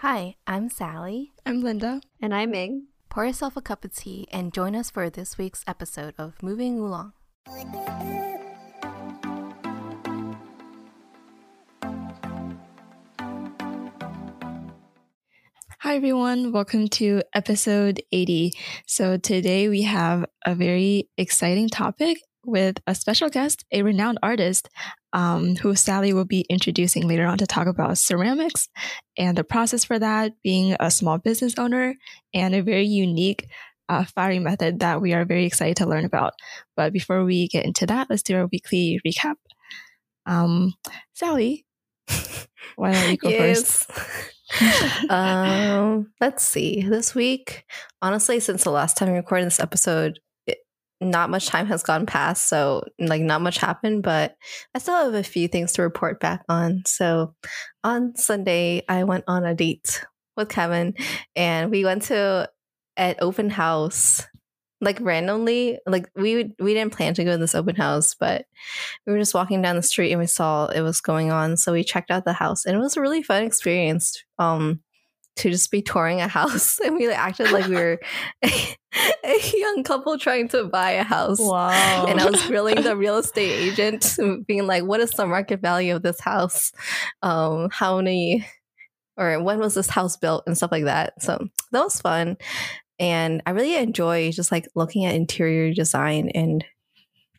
Hi, I'm Sally. I'm Linda. And I'm Ming. Pour yourself a cup of tea and join us for this week's episode of Moving Oolong. Hi, everyone. Welcome to episode 80. So, today we have a very exciting topic with a special guest, a renowned artist um, who Sally will be introducing later on to talk about ceramics and the process for that, being a small business owner, and a very unique uh, firing method that we are very excited to learn about. But before we get into that, let's do our weekly recap. Um, Sally, why don't you go yes. first? um, let's see. This week, honestly, since the last time we recorded this episode, not much time has gone past, so like not much happened, but I still have a few things to report back on. So on Sunday, I went on a date with Kevin and we went to an open house like randomly like we we didn't plan to go to this open house but we were just walking down the street and we saw it was going on so we checked out the house and it was a really fun experience um to just be touring a house and we acted like we were a, young couple trying to buy a house. Wow. And I was grilling the real estate agent, being like, what is the market value of this house? Um, how many or when was this house built and stuff like that. So that was fun. And I really enjoy just like looking at interior design and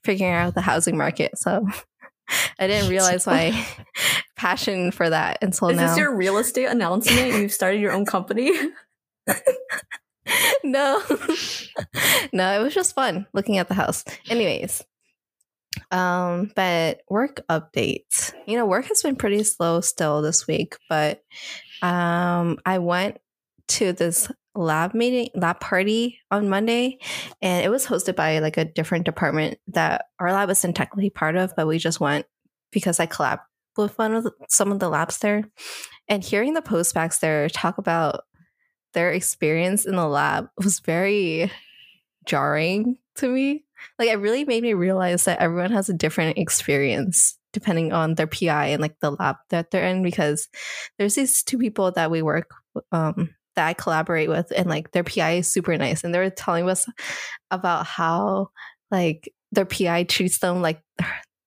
figuring out the housing market. So I didn't realize my passion for that until Is now. Is this your real estate announcement? You've started your own company? no. no, it was just fun looking at the house. Anyways. Um, but work updates. You know, work has been pretty slow still this week, but um I went to this lab meeting lab party on monday and it was hosted by like a different department that our lab isn't technically part of but we just went because i collab with one of the, some of the labs there and hearing the postbacs there talk about their experience in the lab was very jarring to me. Like it really made me realize that everyone has a different experience depending on their PI and like the lab that they're in because there's these two people that we work um that I collaborate with and like their PI is super nice and they were telling us about how like their PI treats them like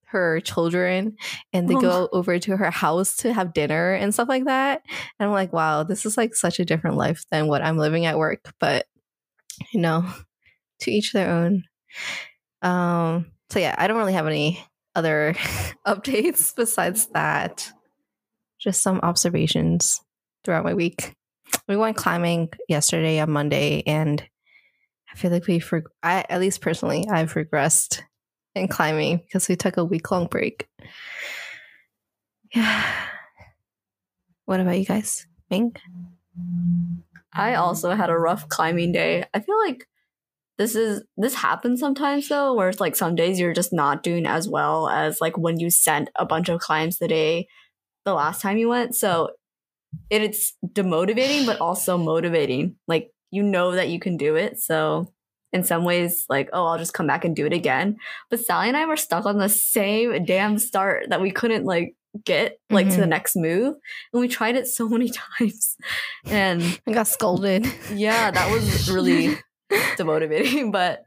her children and they oh. go over to her house to have dinner and stuff like that. And I'm like, wow, this is like such a different life than what I'm living at work. But you know, to each their own. Um so yeah, I don't really have any other updates besides that. Just some observations throughout my week we went climbing yesterday on Monday, and I feel like we for I at least personally I've regressed in climbing because we took a week long break. Yeah. What about you guys? Ming? I also had a rough climbing day. I feel like this is this happens sometimes though, where it's like some days you're just not doing as well as like when you sent a bunch of climbs the day the last time you went. So it, it's demotivating but also motivating like you know that you can do it so in some ways like oh i'll just come back and do it again but sally and i were stuck on the same damn start that we couldn't like get like mm-hmm. to the mm-hmm. next move and we tried it so many times and i got scolded yeah that was really demotivating but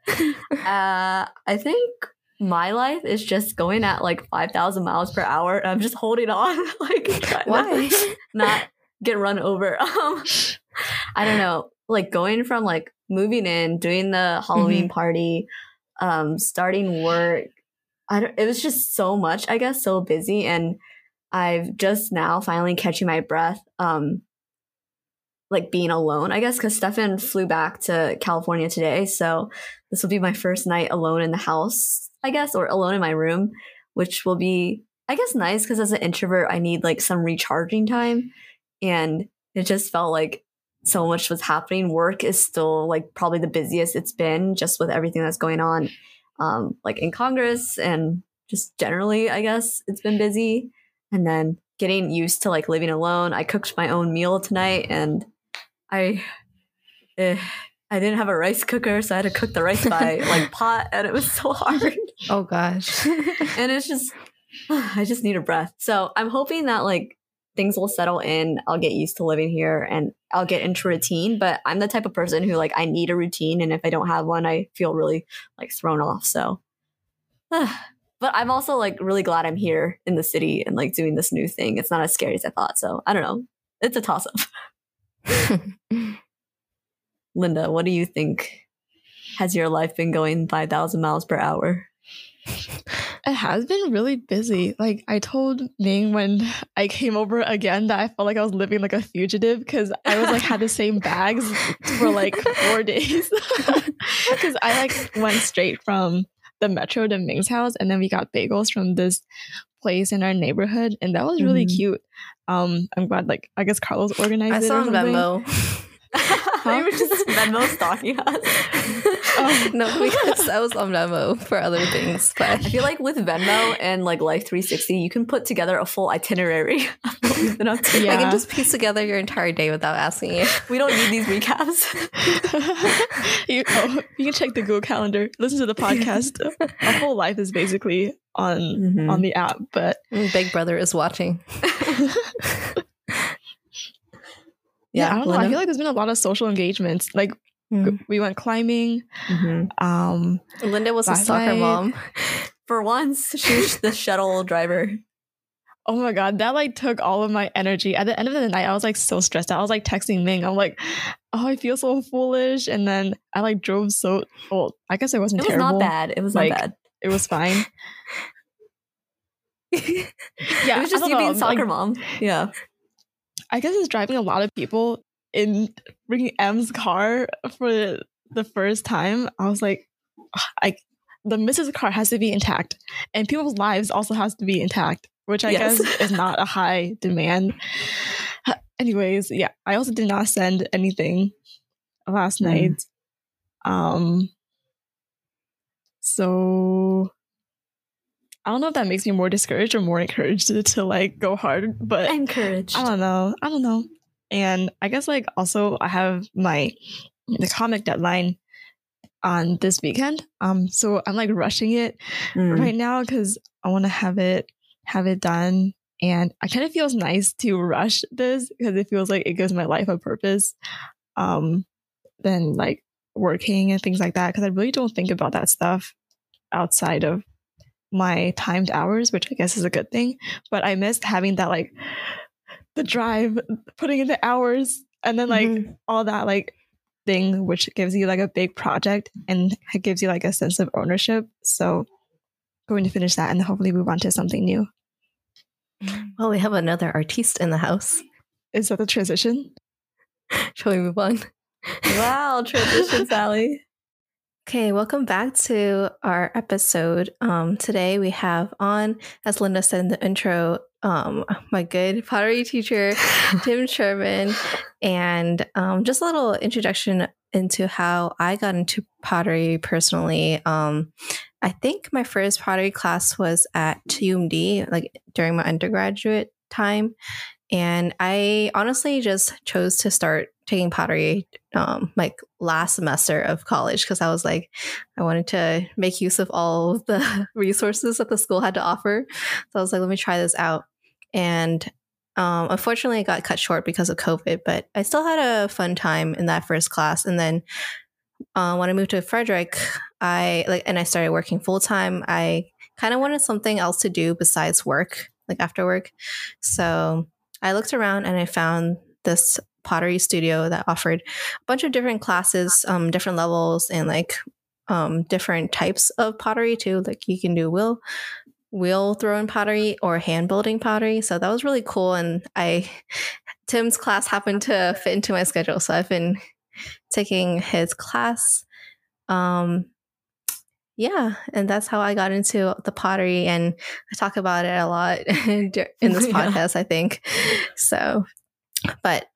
uh i think my life is just going at like 5000 miles per hour and i'm just holding on like why not get run over. Um, I don't know, like going from like moving in, doing the Halloween mm-hmm. party, um, starting work. I don't, it was just so much, I guess, so busy. And I've just now finally catching my breath, um, like being alone, I guess, because Stefan flew back to California today. So this will be my first night alone in the house, I guess, or alone in my room, which will be, I guess, nice because as an introvert, I need like some recharging time. And it just felt like so much was happening. Work is still like probably the busiest it's been just with everything that's going on, um, like in Congress and just generally, I guess it's been busy. And then getting used to like living alone. I cooked my own meal tonight and I, eh, I didn't have a rice cooker, so I had to cook the rice by like pot, and it was so hard. Oh gosh. and it's just, I just need a breath. So I'm hoping that like things will settle in. I'll get used to living here and I'll get into routine. But I'm the type of person who like I need a routine, and if I don't have one, I feel really like thrown off. So, but I'm also like really glad I'm here in the city and like doing this new thing. It's not as scary as I thought. So I don't know. It's a toss up. Linda, what do you think? Has your life been going 5,000 miles per hour? It has been really busy. Like I told Ming when I came over again that I felt like I was living like a fugitive because I was like had the same bags for like four days. Because I like went straight from the metro to Ming's house and then we got bagels from this place in our neighborhood and that was really Mhm. cute. Um I'm glad like I guess Carlos organized I it. saw or on something. Venmo. you were just Venmo stalking us. Oh. no, because I was on Venmo for other things, But I but feel like with Venmo and like Life 360, you can put together a full itinerary of what we've been up to. Yeah. I can just piece together your entire day without asking you. We don't need these recaps. you, oh, you can check the Google Calendar, listen to the podcast. Our whole life is basically on Mhm. on the app, but Big Brother is watching. yeah, I don't know. I feel like there's been a lot of social engagements. Like Mm. we went climbing. Mhm. Um, Linda was a soccer night- mom. For once, she was the shuttle driver. oh my god, that like took all of my energy. At the end of the night, I was like so stressed out. I was like texting Ming. I'm like, oh, I feel so foolish. And then I like drove so. Well, I guess it wasn't It was terrible. not bad. It was Like, not bad. It was fine. Yeah, it was just you know, being soccer like, mom. Yeah. I guess it's driving a lot of people in bringing M's car for the first time. I was like, I the Mrs. car has to be intact, and people's lives also has to be intact, which I Yes. guess is not a high demand. Anyways, yeah, I also did not send anything last Mm. night. Um, so I don't know if that makes me more discouraged or more encouraged to, to like go hard, but Encouraged. I don't know. I don't know. And I guess like also I have my the comic deadline on this weekend. Um so I'm like rushing it Mm. right now cuz I want to have it have it done and I kind of feels nice to rush this because it feels like it gives my life a purpose um than like working and things like that because I really don't think about that stuff outside of my timed hours, which I guess is a good thing. But I missed having that like the drive, putting in the hours, and then like Mhm. all that like thing, which gives you like a big project and it gives you like a sense of ownership. So going to finish that and hopefully move on to something new. Well, we have another artiste in the house. Is that the transition? Shall we move on? Wow, transition, Sally. Okay, welcome back to our episode. Um, today we have on, as Linda said in the intro, um, my good pottery teacher, Tim Sherman, and um, just a little introduction into how I got into pottery personally. Um, I think my first pottery class was at TUMD, like during my undergraduate time. And I honestly just chose to start taking pottery um, like last semester of college because I was like, I wanted to make use of all of the resources that the school had to offer. So I was like, let me try this out. And um, unfortunately, it got cut short because of COVID, but I still had a fun time in that first class. And then uh, when I moved to Frederick, I like, and I started working full time. I kind of wanted something else to do besides work, like after work. So I looked around and I found this pottery studio that offered a bunch of different classes, um, different levels, and like um, different types of pottery too. Like you can do wheel wheel throwing pottery or hand building pottery. So that was really cool. And I Tim's class happened to fit into my schedule, so I've been taking his class. Um, yeah, and that's how I got into the pottery, and I talk about it a lot in this Yeah. podcast. I think so. But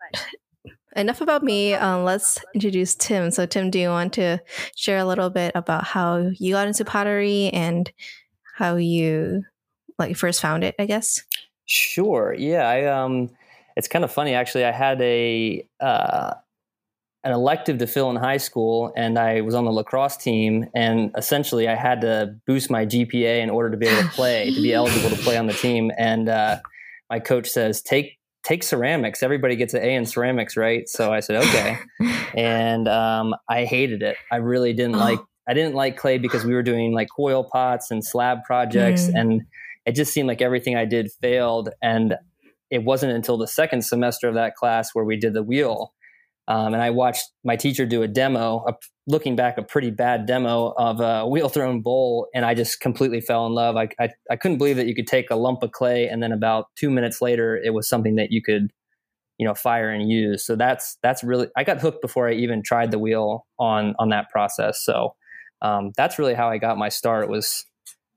enough about me. Um, let's introduce Tim. So, Tim, do you want to share a little bit about how you got into pottery and how you like first found it? I guess. Sure. Yeah. I um it's kind of funny actually. I had a uh an elective to fill in high school and I was on the lacrosse team and essentially I had to boost my GPA in order to be able to play, to be eligible to play on the team. And uh my coach says, take take ceramics. Everybody gets an A in ceramics, right? So I said, okay. and um, I hated it. I really didn't like. I didn't like clay because we were doing like coil pots and slab projects, Mm. and it just seemed like everything I did failed. And it wasn't until the second semester of that class where we did the wheel. Um, and I watched my teacher do a demo, a, looking back, a pretty bad demo of a wheel thrown bowl, and I just completely fell in love. I, I, I couldn't believe that you could take a lump of clay and then about two minutes later, it was something that you could, you know, fire and use. So that's that's really I got hooked before I even tried the wheel on on that process. So um, that's really how I got my start. It was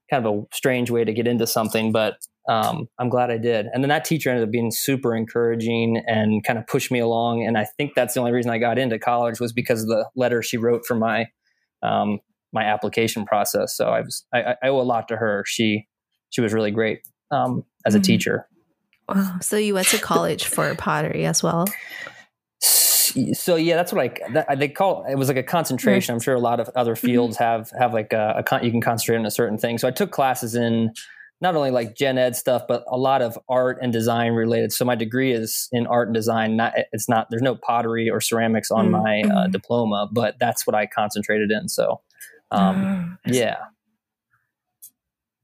kind of a strange way to get into something, but um, I'm glad I did. And then that teacher ended up being super encouraging and kind of pushed me along. And I think that's the only reason I got into college was because of the letter she wrote for my um, my application process. So I was I, I owe a lot to her. She she was really great um, as a Mhm. teacher. Wow. So you went to college for pottery as well. So yeah, that's what I that, they call it was like a concentration. I'm sure a lot of other fields have have like a, a con, you can concentrate on a certain thing. So I took classes in not only like gen ed stuff, but a lot of art and design related. So my degree is in art and design. Not it's not there's no pottery or ceramics on Mm, my uh, mm. diploma, but that's what I concentrated in. So um, Ah, yeah,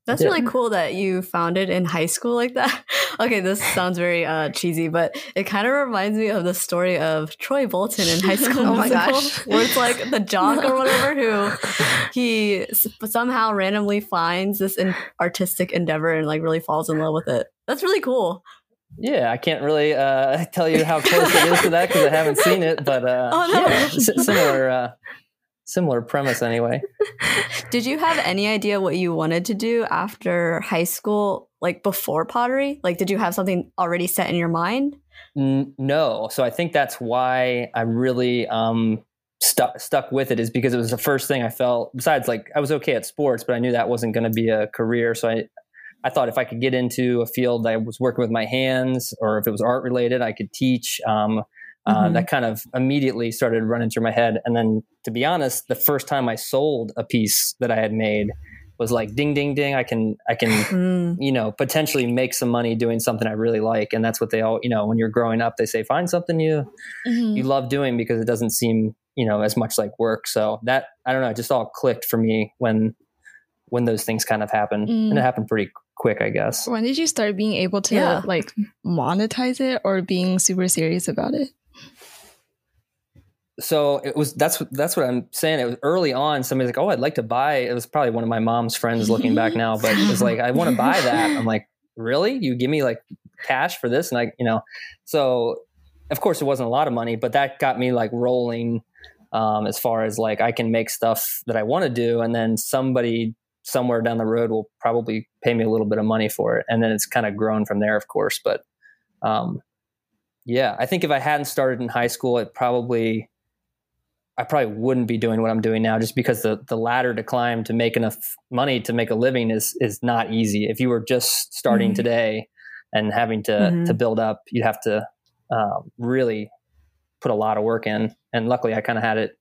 That's really cool that you found it in high school like that. okay, this sounds very uh, cheesy, but it kind of reminds me of the story of Troy Bolton in High School Oh my Musical, gosh. where it's like the jock or whatever who he s- somehow randomly finds this in- artistic endeavor and like really falls in love with it. That's really cool. yeah. I can't really uh, tell you how close it is to that because I haven't seen it, but uh, Oh, no. yeah, similar uh, similar premise anyway. Did you have any idea what you wanted to do after high school, like before pottery? Like, did you have something already set in your mind? N- no. So I think that's why I really um, stuck stuck with it is because it was the first thing I felt. Besides, like I was okay at sports, but I knew that wasn't going to be a career. So I I thought if I could get into a field that I was working with my hands, or if it was art related, I could teach. Um, uh, Mhm. that kind of immediately started running through my head. And then, to be honest, the first time I sold a piece that I had made was like, ding, ding, ding. I can, I can Mm. you know, potentially make some money doing something I really like. And that's what they all, you know, when you're growing up, they say find something you Mhm. you love doing because it doesn't seem, you know, as much like work. So that I don't know, it just all clicked for me when when those things kind of happen. Mm. And it happened pretty quick, I guess. When did you start being able to Yeah. like monetize it or being super serious about it? So it was that's what that's what I'm saying. It was early on. Somebody's like, "Oh, I'd like to buy." It was probably one of my mom's friends looking back now, but it was like, "I want to buy that." I'm like, "Really? You give me like cash for this?" And I, you know, so of course it wasn't a lot of money, but that got me like rolling um, as far as like I can make stuff that I want to do, and then somebody somewhere down the road will probably pay me a little bit of money for it, and then it's kind of grown from there, of course. But um, yeah, I think if I hadn't started in high school, it probably I probably wouldn't be doing what I'm doing now, just because the the ladder to climb to make enough money to make a living is is not easy. If you were just starting Mhm. today and having to Mhm. to build up, you'd have to um, really put a lot of work in. And luckily, I kind of had it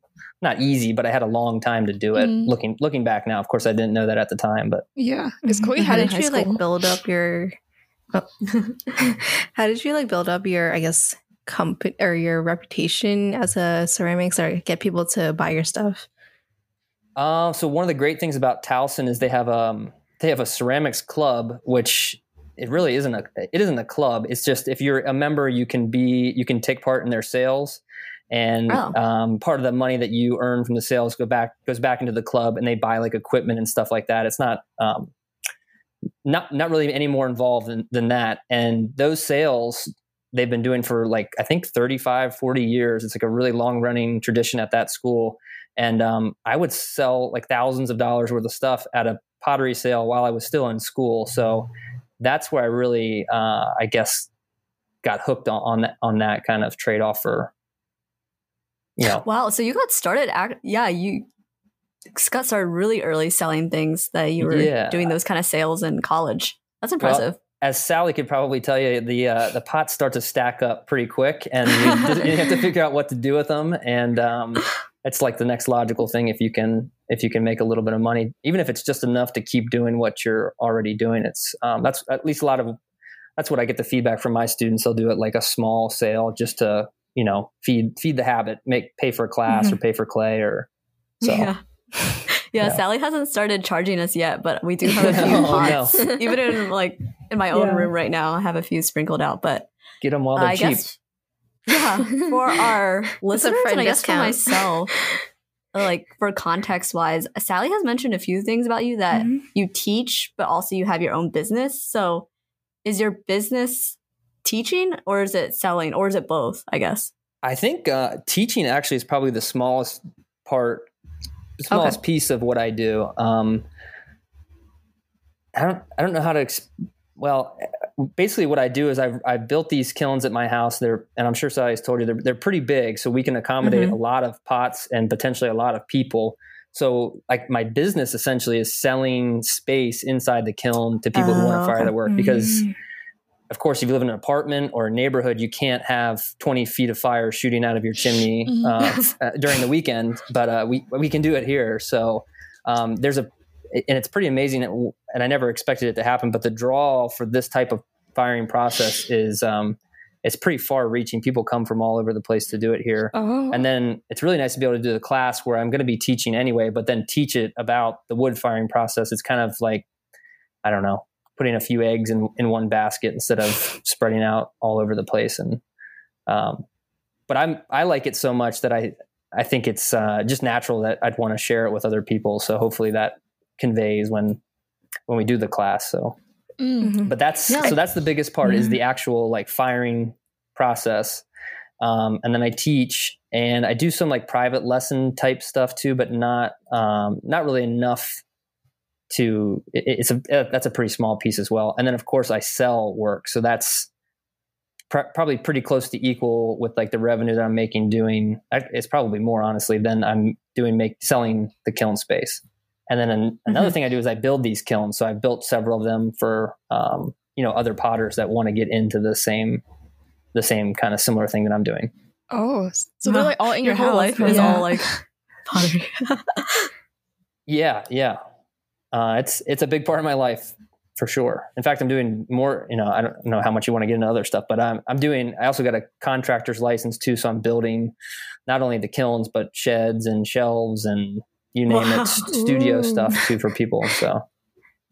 not easy, but I had a long time to do it. Mhm. Looking looking back now, of course, I didn't know that at the time, but Yeah, because Chloe How had it in did you school. like build up your? oh. How did you like build up your? I guess company or your reputation as a ceramics or get people to buy your stuff. Uh, so one of the great things about Towson is they have um they have a ceramics club, which it really isn't a it isn't a club. It's just if you're a member, you can be you can take part in their sales, and Oh. um, part of the money that you earn from the sales go back goes back into the club, and they buy like equipment and stuff like that. It's not um, not not really any more involved than, than that. And those sales they've been doing for like I think 35, 40 years. It's like a really long running tradition at that school and um, I would sell like thousands of dollars worth of stuff at a pottery sale while I was still in school. So that's where I really, uh, I guess, got hooked on, on that on that kind of trade offer yeah you know, Wow. So you got started, act- yeah, you got started really early selling things that you were Yeah. doing those kind of sales in college. That's Well, impressive. As Sally could probably tell you, the uh, the pots start to stack up pretty quick, and you, just- you have to figure out what to do with them. And um, it's like the next logical thing if you can if you can make a little bit of money, even if it's just enough to keep doing what you're already doing. It's um, that's at least a lot of that's what I get the feedback from my students. They'll do it like a small sale just to you know feed feed the habit, make pay for a class Mhm. or pay for clay or so. Yeah. yeah. Yeah. Sally hasn't started charging us yet, but we do have a few Oh, pots. Even in like in my own Yeah. room right now, I have a few sprinkled out. But Get them while they're I cheap. guess yeah, for our listeners friend and I guess for myself, like for context wise, Sally has mentioned a few things about you that Mhm. you teach, but also you have your own business. So is your business teaching or is it selling or is it both? I guess. I think uh, teaching actually is probably the smallest part, the smallest piece of what I do. Um, I don't, I don't know how to. Ex- well, basically, what I do is I've, I've built these kilns at my house. They're, and I'm sure Sally's told you they're, they're pretty big, so we can accommodate Mhm. a lot of pots and potentially a lot of people. So, like my business essentially is selling space inside the kiln to people who want Oh, to fire okay. the work because Mm. Of course, if you live in an apartment or a neighborhood, you can't have 20 feet of fire shooting out of your chimney uh, during the weekend, but uh, we we can do it here. So um, there's a, and it's pretty amazing. And I never expected it to happen, but the draw for this type of firing process is um, it's pretty far reaching. People come from all over the place to do it here. Oh. And then it's really nice to be able to do the class where I'm going to be teaching anyway, but then teach it about the wood firing process. It's kind of like, I don't know, putting a few eggs in, in one basket instead of spreading out all over the place. And, um, but I'm, I like it so much that I, I think it's uh, just natural that I'd want to share it with other people. So hopefully that conveys when, when we do the class. So, Mm. Mhm. but that's Yeah. so that's the biggest part is Mhm. the actual like firing process um, and then i teach and i do some like private lesson type stuff too but not um, not really enough to it's a uh, that's a pretty small piece as well and then of course i sell work so that's pr- probably pretty close to equal with like the revenue that i'm making doing it's probably more honestly than i'm doing make selling the kiln space and then an, another Mhm. thing I do is I build these kilns. So I've built several of them for um, you know other potters that want to get into the same the same kind of similar thing that I'm doing. Oh, so they're like all in your, whole house. life is Yeah. all like pottery. Yeah, yeah. Uh, it's it's a big part of my life for sure. In fact, I'm doing more. You know, I don't know how much you want to get into other stuff, but I'm I'm doing. I also got a contractor's license too, so I'm building not only the kilns but sheds and shelves and you name Wow. it, studio Ooh. stuff too for people. So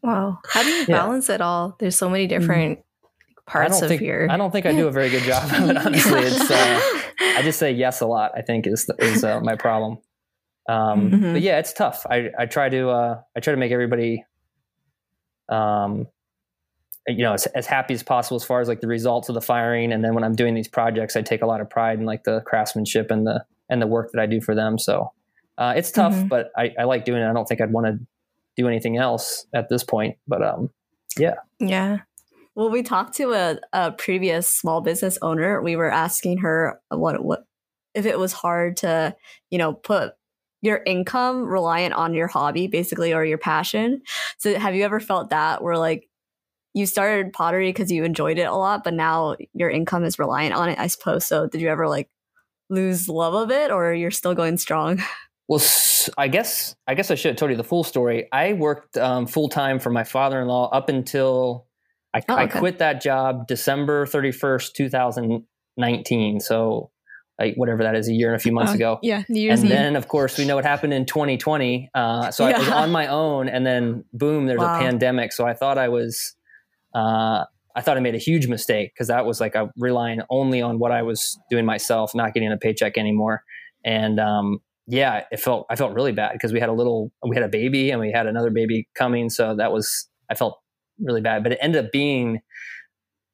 Wow. How do you Yeah. balance it all? There's so many different I parts don't of think your. I don't think I do a very good job of it. Honestly, it's. Uh, I just say yes a lot. I think is is uh, my problem. Um, Mhm. But yeah, it's tough. I I try to uh, I try to make everybody, um, you know, as, as happy as possible as far as like the results of the firing. And then when I'm doing these projects, I take a lot of pride in like the craftsmanship and the and the work that I do for them. So uh, it's tough, Mhm. but I, I like doing it. I don't think I'd want to do anything else at this point. But um, yeah, yeah. Well, we talked to a, a previous small business owner. We were asking her what what if it was hard to, you know, put your income reliant on your hobby, basically, or your passion. So, have you ever felt that where like you started pottery because you enjoyed it a lot, but now your income is reliant on it? I suppose. So, did you ever like lose love of it, or you're still going strong? Well, I guess I guess I should have told you the full story. I worked um, full time for my father in law up until I, Oh, I quit that job December thirty first, two thousand nineteen. So, like whatever that is, a year and a few months Uh, ago. Yeah, New And Eve. then, of course, we know what happened in 2020. Uh, so I was on my own, and then boom, there's Wow. a pandemic. So I thought I was, uh, I thought I made a huge mistake because that was like a relying only on what I was doing myself, not getting a paycheck anymore. And um, yeah, it felt I felt really bad because we had a little, we had a baby, and we had another baby coming. So that was I felt really bad, but it ended up being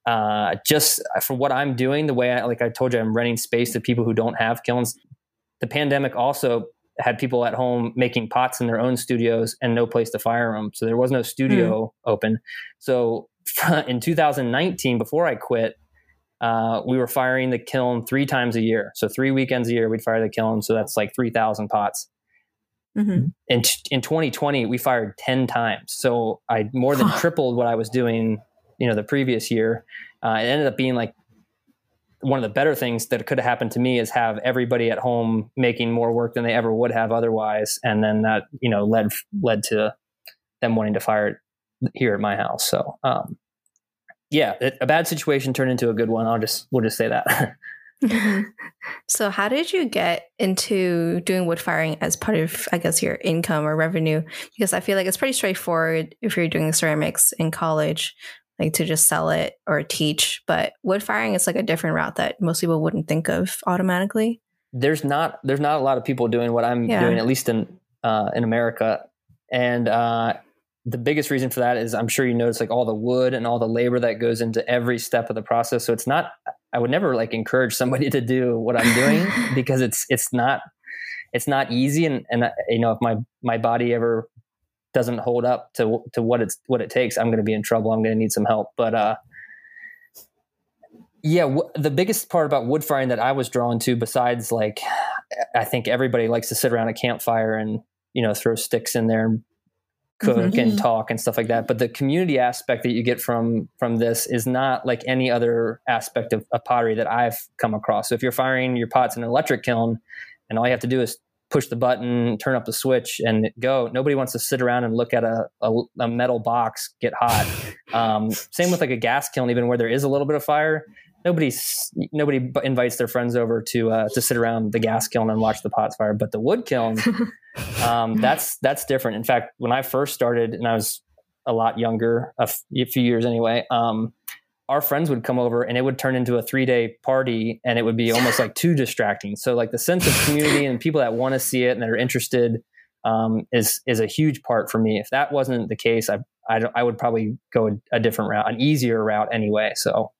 uh, just for what I'm doing, the way I, like I told you, I'm renting space to people who don't have kilns. The pandemic also had people at home making pots in their own studios and no place to fire them. So there was no studio open. So in 2019, before I quit, uh, we were firing the kiln three times a year. So three weekends a year, we'd fire the kiln. So that's like 3,000 pots. Mm-hmm. In, in 2020, we fired 10 times. So I more than tripled what I was doing, you know, the previous year. Uh, it ended up being like one of the better things that could have happened to me is have everybody at home making more work than they ever would have otherwise. And then that, you know, led, led to them wanting to fire it here at my house. So, um, yeah, it, a bad situation turned into a good one. I'll just we'll just say that. So, how did you get into doing wood firing as part of, I guess, your income or revenue? Because I feel like it's pretty straightforward if you're doing ceramics in college, like to just sell it or teach. But wood firing is like a different route that most people wouldn't think of automatically. there's not there's not a lot of people doing what I'm Yeah. doing, at least in uh, in America. And uh, the biggest reason for that is I'm sure you notice like all the wood and all the labor that goes into every step of the process. So it's not I would never like encourage somebody to do what I'm doing because it's it's not it's not easy and and you know if my my body ever doesn't hold up to to what it's what it takes, I'm going to be in trouble. I'm going to need some help. But uh yeah, w- the biggest part about wood firing that I was drawn to, besides like, I think everybody likes to sit around a campfire and you know throw sticks in there and cook Mhm. and talk and stuff like that. But the community aspect that you get from from this is not like any other aspect of, of pottery that I've come across. So if you're firing your pots in an electric kiln, and all you have to do is push the button, turn up the switch, and go. Nobody wants to sit around and look at a, a, a metal box get hot. Um, same with like a gas kiln, even where there is a little bit of fire Nobody nobody invites their friends over to uh, to sit around the gas kiln and watch the pots fire. But the wood kiln, um, that's that's different. In fact, when I first started, and I was a lot younger, a, f- a few years anyway, um, our friends would come over, and it would turn into a three day party, and it would be almost like too distracting. So, like the sense of community and people that want to see it and that are interested. Um, is is a huge part for me. If that wasn't the case, I I, I would probably go a, a different route, an easier route anyway. So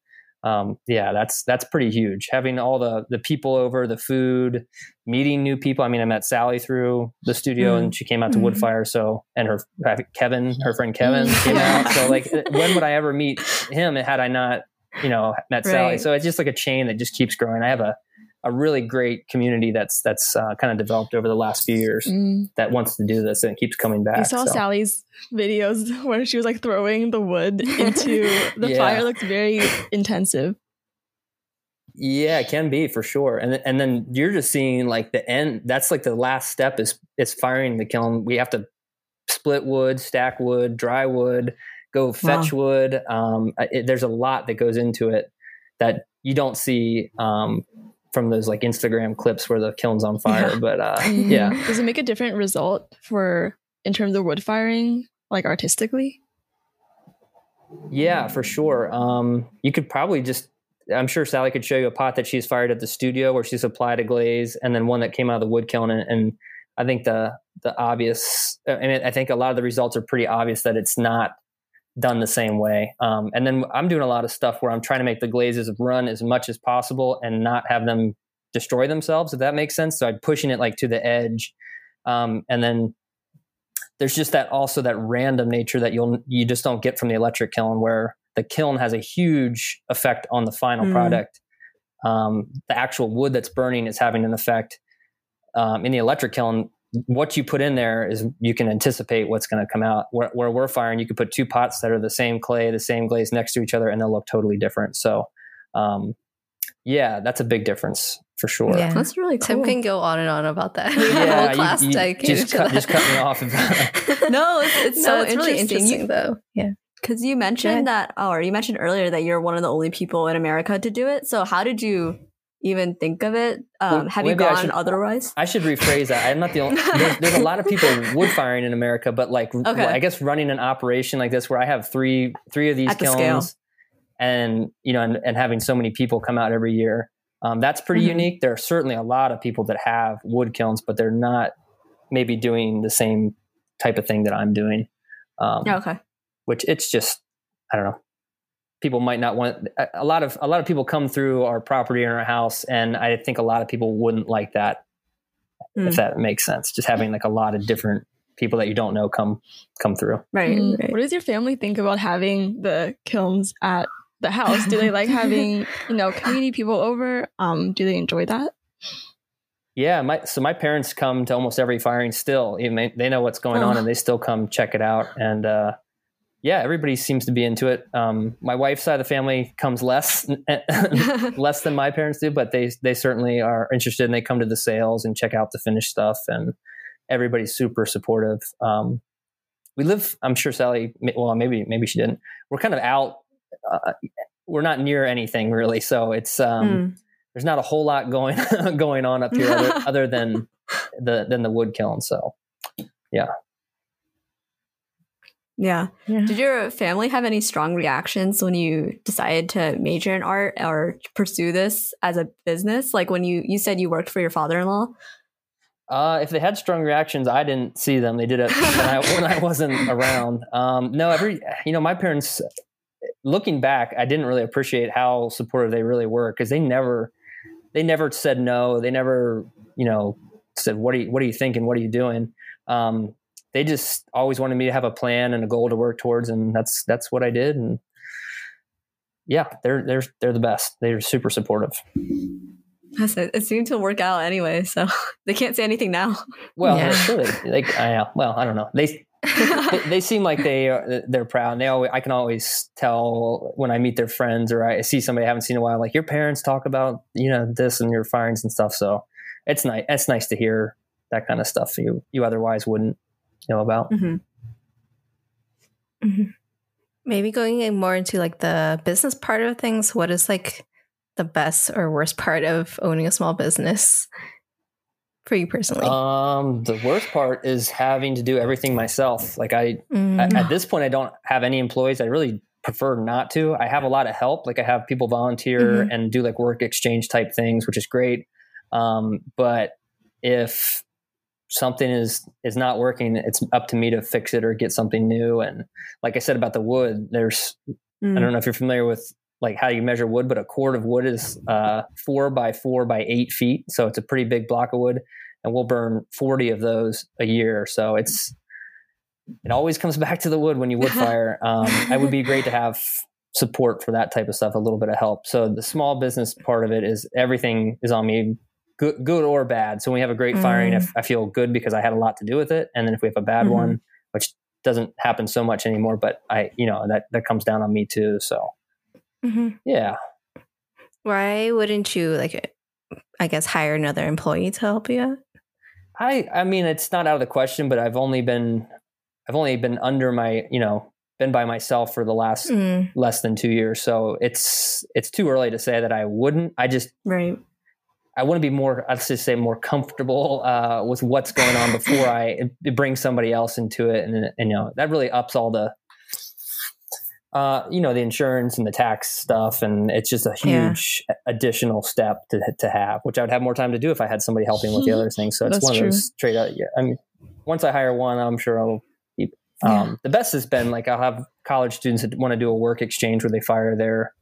um, yeah, that's that's pretty huge. Having all the the people over, the food, meeting new people. I mean, I met Sally through the studio, and she came out to Mhm. Woodfire. So, and her Kevin, her friend Kevin, came out. So, like, when would I ever meet him had I not, you know, met Sally? So it's just like a chain that just keeps growing. I have a a really great community that's that's uh, kind of developed over the last few years Mm. that wants to do this and keeps coming back. I saw so. Sally's videos where she was like throwing the wood into the Yeah. fire. Looked very intensive. Yeah, it can be for sure. And and then you're just seeing like the end. That's like the last step is is firing the kiln. We have to split wood, stack wood, dry wood, go fetch wood. Um, it, there's a lot that goes into it that you don't see um, from those like Instagram clips where the kiln's on fire. Yeah. But uh, Mhm. yeah, Does it make a different result for in terms of wood firing, like artistically? Yeah, for sure. Um, you could probably just, I'm sure Sally could show you a pot that she's fired at the studio where she's applied a glaze and then one that came out of the wood kiln. And, and I think the, the obvious, I mean, I think a lot of the results are pretty obvious that it's not done the same way. Um, and then I'm doing a lot of stuff where I'm trying to make the glazes run as much as possible and not have them destroy themselves, if that makes sense. So I'm pushing it like to the edge. Um, and then there's just that also that random nature that you'll you just don't get from the electric kiln where the kiln has a huge effect on the final Mm. product um, the actual wood that's burning is having an effect um, in the electric kiln what you put in there is you can anticipate what's going to come out where, where we're firing you could put two pots that are the same clay the same glaze next to each other and they'll look totally different so um, yeah that's a big difference for sure Yeah. That's really Tim can go on and on about that. Yeah, whole class you dedicated just cut- that. just cut me off of that. no, it's, it's no, so it's really interesting. interesting You- though. Yeah. Because you ahead. mentioned that, oh, or you mentioned earlier that you're one of the only people in America to do it. So how did you even think of it? Um, Well, have you maybe I gone should- otherwise? I should rephrase that. I'm not the only. There's, there's a lot of people wood firing in America, but like, Okay. I guess running an operation like this, where I have three three of these At the kilns, scale. and you know, and, and having so many people come out every year, um, that's pretty Mhm. unique. There are certainly a lot of people that have wood kilns, but they're not maybe doing the same type of thing that I'm doing. Um, okay. which it's just I don't know. People might not want a- a lot of a lot of people come through our property in our house, and I think a lot of people wouldn't like that Mm. if that makes sense. Just having like a lot of different people that you don't know come come through. Right. Mm. right. What does your family think about having the kilns at the house? Do they like having you know community people over? Um, do they enjoy that? Yeah, my so my parents come to almost every firing still. Even they, they know what's going on, Oh. and they still come check it out. And uh, yeah, everybody seems to be into it. Um, my wife's side of the family comes less less than my parents do, but they they certainly are interested and they come to the sales and check out the finished stuff and everybody's super supportive. Um, we live, I'm sure Sally, well, maybe maybe she didn't. We're kind of out uh, we're not near anything really. So it's um, Mm. there's not a whole lot going going on up here other, other than the than the wood kiln. So Yeah. Yeah. Did your family have any strong reactions when you decided to major in art or pursue this as a business? Like when you you said you worked for your father-in-law? uh, if they had strong reactions, I didn't see them. They did it when I when I wasn't around. Um, no, every you know my parents. Looking back, I didn't really appreciate how supportive they really were because they never they never said no. They never you know said what are you what are you thinking? What are you doing? Um, they just always wanted me to have a plan and a goal to work towards, and that's that's what I did. And yeah, they're they're they're the best. They're super supportive. Yes, It, it seemed to work out anyway, so they can't say anything now. Well, Yeah. sure, they, like I, uh, well, I don't know. They, they they seem like they are, they're proud. And they always I can always tell when I meet their friends or I see somebody I haven't seen in a while. Like your parents talk about you know this and your firings and stuff. So it's nice. It's nice to hear that kind of stuff you you otherwise wouldn't know about. Mhm. Maybe going in more into like the business part of things. What is like the best or worst part of owning a small business for you personally? Um, the worst part is having to do everything myself. Like I Mm. at, at this point, I don't have any employees. I really prefer not to. I have a lot of help. Like I have people volunteer Mhm. and do like work exchange type things, which is great. Um, but if something is is not working, it's up to me to fix it or get something new. And like I said about the wood, there's Mm. I don't know if you're familiar with like how you measure wood, but a cord of wood is uh, four by four by eight feet, so it's a pretty big block of wood, and we'll burn forty of those a year. So it's it always comes back to the wood when you wood fire. Um, it would be great to have support for that type of stuff, a little bit of help. So the small business part of it is everything is on me, good, good or bad. So when we have a great firing, Mm. if I feel good because I had a lot to do with it, and then if we have a bad Mhm. one, which doesn't happen so much anymore, but I, you know, that that comes down on me too. So Mhm. yeah, Why wouldn't you like? I guess hire another employee to help you. I, I mean, it's not out of the question, but I've only been, I've only been under my, you know, been by myself for the last Mm. less than two years. So it's, it's too early to say that I wouldn't. I just, Right. I want to be more, I'd just say more comfortable uh, with what's going on before I bring somebody else into it. And, and, you know, that really ups all the, uh, you know, the insurance and the tax stuff. And it's just a Yeah. huge additional step to, to have, which I would have more time to do if I had somebody helping with the other things. So it's That's one true. of those straight out. Yeah. I mean, once I hire one, I'm sure I'll keep, um, Yeah. the best has been like, I'll have college students that want to do a work exchange where they fire their,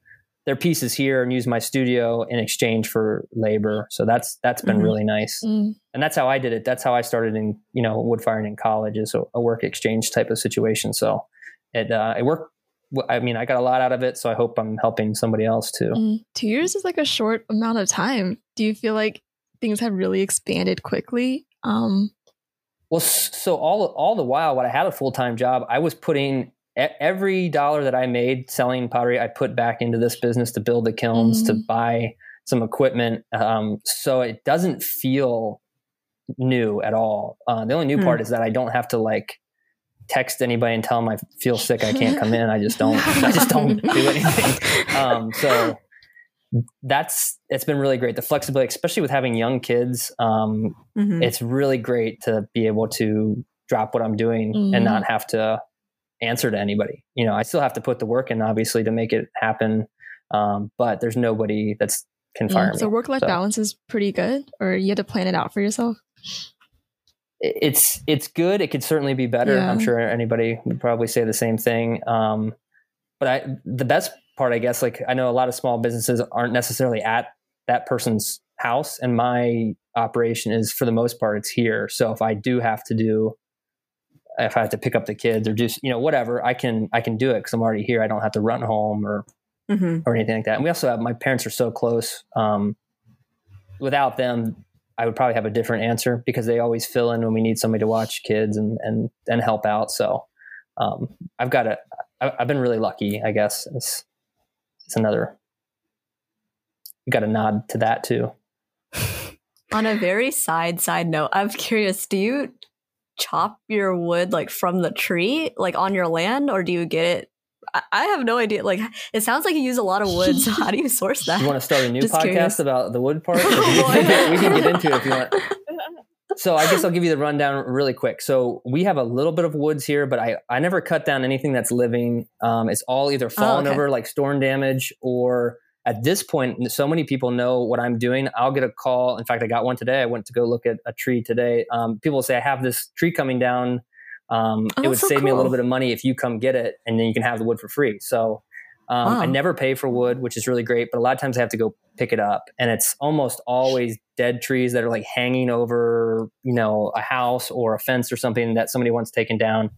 their pieces here and use my studio in exchange for labor. So that's that's been Mhm. really nice. Mm. And that's how I did it. That's how I started in, you know, wood firing in college is a, a work exchange type of situation. So it uh, it worked. I mean, I got a lot out of it. So I hope I'm helping somebody else too. Mm. Two years is like a short amount of time. Do you feel like things have really expanded quickly? Um, Well, so all all the while, when I had a full time job, I was putting every dollar that I made selling pottery, I put back into this business to build the kilns, to Mm. buy some equipment. Um, so it doesn't feel new at all. Uh, the only new Hmm. part is that I don't have to like text anybody and tell them I feel sick, I can't come in. I just don't. I just don't do anything. Um, so that's it's been really great. The flexibility, especially with having young kids. Um, Mhm. it's really great to be able to drop what I'm doing Mhm. and not have to answer to anybody. You know, I still have to put the work in, obviously, to make it happen. Um, but there's nobody that's can fire me. so work life So balance is pretty good, or you had to plan it out for yourself. It's it's good. It could certainly be better. Yeah. I'm sure anybody would probably say the same thing. Um, but I the best part, I guess, like I know a lot of small businesses aren't necessarily at that person's house, and my operation is for the most part it's here. So if I do have to do if I have to pick up the kids or just you know whatever, I can I can do it because I'm already here. I don't have to run home or Mhm. or anything like that. And we also have my parents are so close. Um, without them, I would probably have a different answer because they always fill in when we need somebody to watch kids and and and help out. So um, I've got a I- I've been really lucky, I guess. It's it's another. Got a nod to that too. On a very side side note, I'm curious, do you chop your wood like from the tree, like on your land, or do you get it I- I have no idea. Like, it sounds like you use a lot of wood. So how do you source that? You want to start a new Just podcast curious. about the wood part? we, can get, we can get into it if you want. So I guess I'll give you the rundown really quick. So we have a little bit of woods here, but I, I never cut down anything that's living. Um, it's all either fallen okay. over like storm damage or at this point, so many people know what I'm doing. I'll get a call. In fact, I got one today. I went to go look at a tree today. Um, people say, I have this tree coming down. Um, Oh, it would so save me a little bit of money if you come get it and then you can have the wood for free. So um, I never pay for wood, which is really great. But a lot of times I have to go pick it up, and it's almost always dead trees that are like hanging over, you know, a house or a fence or something that somebody wants taken down.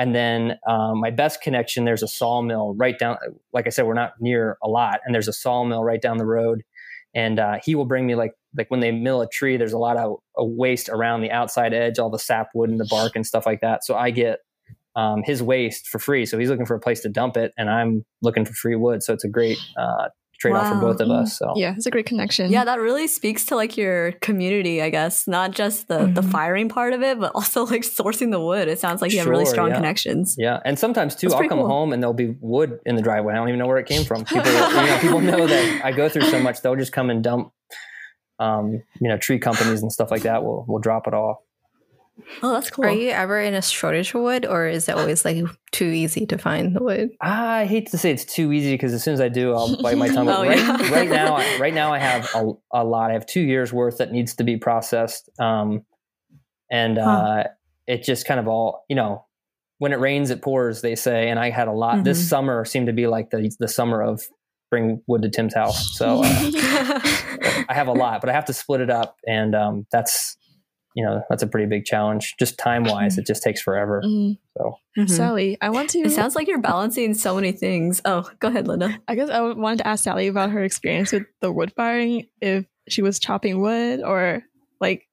And then um, my best connection, there's a sawmill right down. Like I said, we're not near a lot, and there's a sawmill right down the road. And uh, he will bring me like like when they mill a tree, there's a lot of, of waste around the outside edge, all the sapwood and the bark and stuff like that. So I get um, his waste for free. So he's looking for a place to dump it, and I'm looking for free wood. So it's a great uh, trade off for both of us. So Yeah, it's a great connection. Yeah, that really speaks to like your community, I guess. Not just the the Mhm. firing part of it, but also like sourcing the wood. It sounds like you have really strong yeah. connections. Yeah, and sometimes too, That's I'll come cool. home and there'll be wood in the driveway. I don't even know where it came from. People, you know, people know that I go through so much. They'll just come and dump, um, you know, tree companies and stuff like that. Will will drop it off. Oh, that's cool. Are you ever in a shortage of wood, or is it always like too easy to find the wood? I hate to say it's too easy because as soon as I do, I'll bite my tongue. Oh, right, yeah. right now, I- right now I have a, a lot. I have two years worth that needs to be processed, um, and Huh. uh, it just kind of all you know. When it rains, it pours. They say, and I had a lot. This Mhm. summer seemed to be like the the summer of bring wood to Tim's house. So uh, I have a lot, but I have to split it up, and um, that's you know that's a pretty big challenge. Just time wise, it just takes forever. Mm. So Mhm. Sally, I want to. It sounds like you're balancing so many things. Oh, go ahead, Linda. I guess I wanted to ask Sally about her experience with the wood firing. If she was chopping wood, or like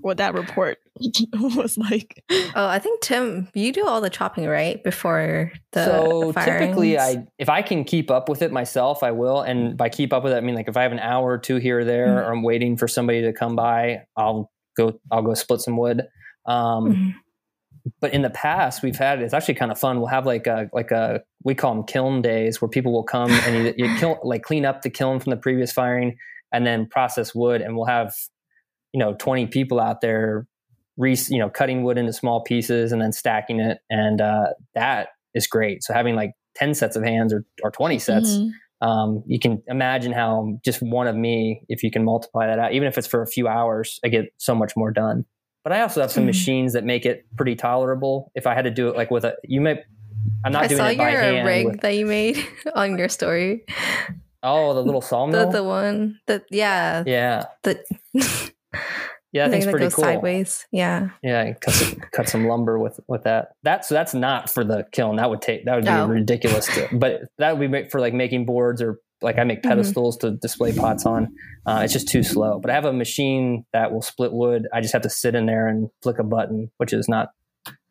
what that report was like. Oh, I think Tim, you do all the chopping right before the so firings? typically i if i can keep up with it myself i will and by keep up with it i mean like if i have an hour or two here or there Mhm. or i'm waiting for somebody to come by i'll go i'll go split some wood. Um Mhm. but in the past we've had it's actually kind of fun. We'll have like a like a we call them kiln days where people will come and you, you kill like clean up the kiln from the previous firing and then process wood. And we'll have you know 20 people out there re, you know cutting wood into small pieces and then stacking it. And uh, that is great. So having like 10 sets of hands or, or 20 sets Mhm. Um, you can imagine how just one of me if you can multiply that out even if it's for a few hours i get so much more done but i also have some Mhm. machines that make it pretty tolerable if i had to do it like with a you may i'm not I doing it by hand. I saw your rig with- that you made on your story. oh the little The sawmill the one that yeah, yeah the yeah i think thing it's pretty goes cool sideways. Yeah. Yeah, and cut some, cut some lumber with with that. That so that's not for the kiln. That would take that would be Oh. ridiculous. To, but that would be made for like making boards or like I make Mhm. pedestals to display pots on. Uh, it's just too slow. But I have a machine that will split wood. I just have to sit in there and flick a button, which is not.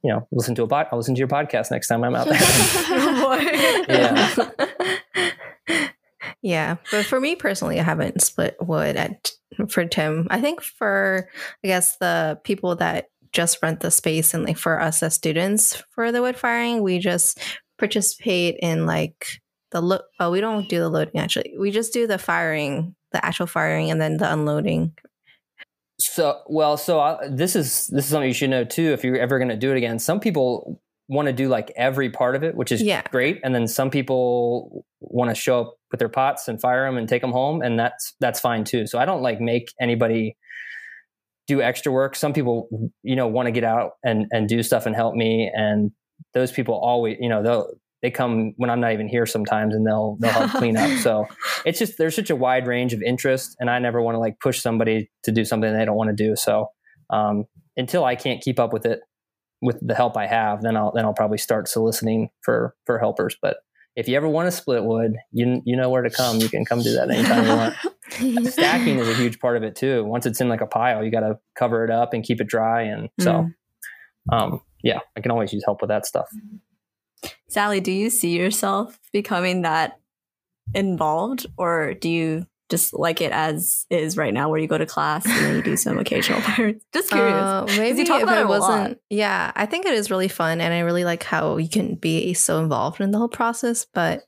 You know, listen to a pod. I'll listen to your podcast next time I'm out there. Yeah. yeah. But for me personally, I haven't split wood at for Tim. I think for I guess the people that just rent the space and like for us as students for the wood firing, we just participate in like the look. Oh, we don't do the loading actually. We just do the firing, the actual firing, and then the unloading. So well, so I, this is this is something you should know too. If you're ever going to do it again, some people want to do like every part of it, which is Yeah. great, and then some people want to show up with their pots and fire them and take them home, and that's that's fine too. So I don't like make anybody do extra work. Some people, you know, want to get out and and do stuff and help me, and those people always, you know, they'll they come when I'm not even here sometimes, and they'll they'll help clean up. So it's just there's such a wide range of interest and i never want to like push somebody to do something they don't want to do so um, until i can't keep up with it with the help i have then i'll then i'll probably start soliciting for for helpers. But if you ever want to split wood you you know where to come. You can come do that anytime you want. Stacking is a huge part of it too. Once it's in like a pile you got to cover it up and keep it dry and so um yeah i can always use help with that stuff. Sally, do you see yourself becoming that involved, or do you just like it as is right now, where you go to class and then you do some occasional pirates? Just curious. Uh, maybe you talk about I it a lot. wasn't, yeah, I think it is really fun, and I really like how you can be so involved in the whole process. But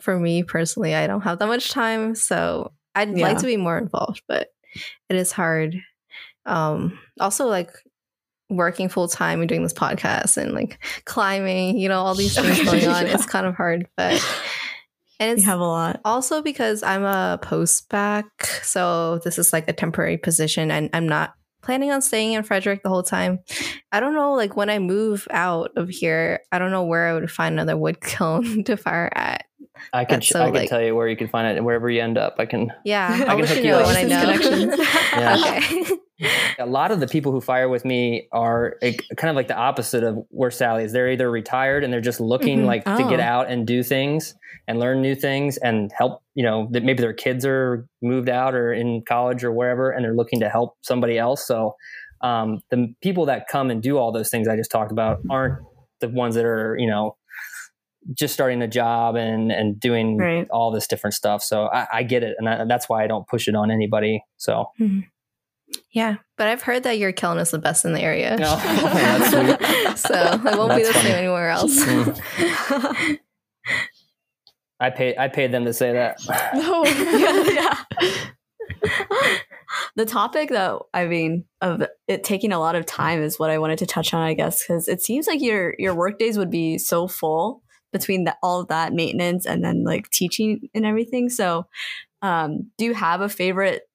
for me personally, I don't have that much time, so I'd Yeah. like to be more involved, but it is hard. Um, also, like working full time and doing this podcast and like climbing, you know, all these things going on. Yeah. It's kind of hard, but and you it's have a lot. also because I'm a postbac, so this is like a temporary position, and I'm not planning on staying in Frederick the whole time. I don't know, like when I move out of here, I don't know where I would find another wood kiln to fire at. I can That's sh- so, I can like- tell you where you can find it wherever you end up. I can. Yeah, I can let hook you you know up. when I know. Yeah. Okay. A lot of the people who fire with me are like, kind of like the opposite of where Sally is. They're either retired and they're just looking Mhm. like to get Oh. out and do things and learn new things and help. You know, that maybe their kids are moved out or in college or wherever, and they're looking to help somebody else. So um, the people that come and do all those things I just talked about aren't the ones that are you know just starting a job and and doing Right. all this different stuff. So I, I get it, and I, that's why I don't push it on anybody. So yeah, but I've heard that your kiln is the best in the area. No. That's sweet. so it won't be the funny. same anywhere else. Mm. I paid I paid them to say that. No. yeah, yeah. the topic though, I mean of it taking a lot of time is what I wanted to touch on, I guess, because it seems like your your work days would be so full between the, all of that maintenance and then like teaching and everything. So, um, do you have a favorite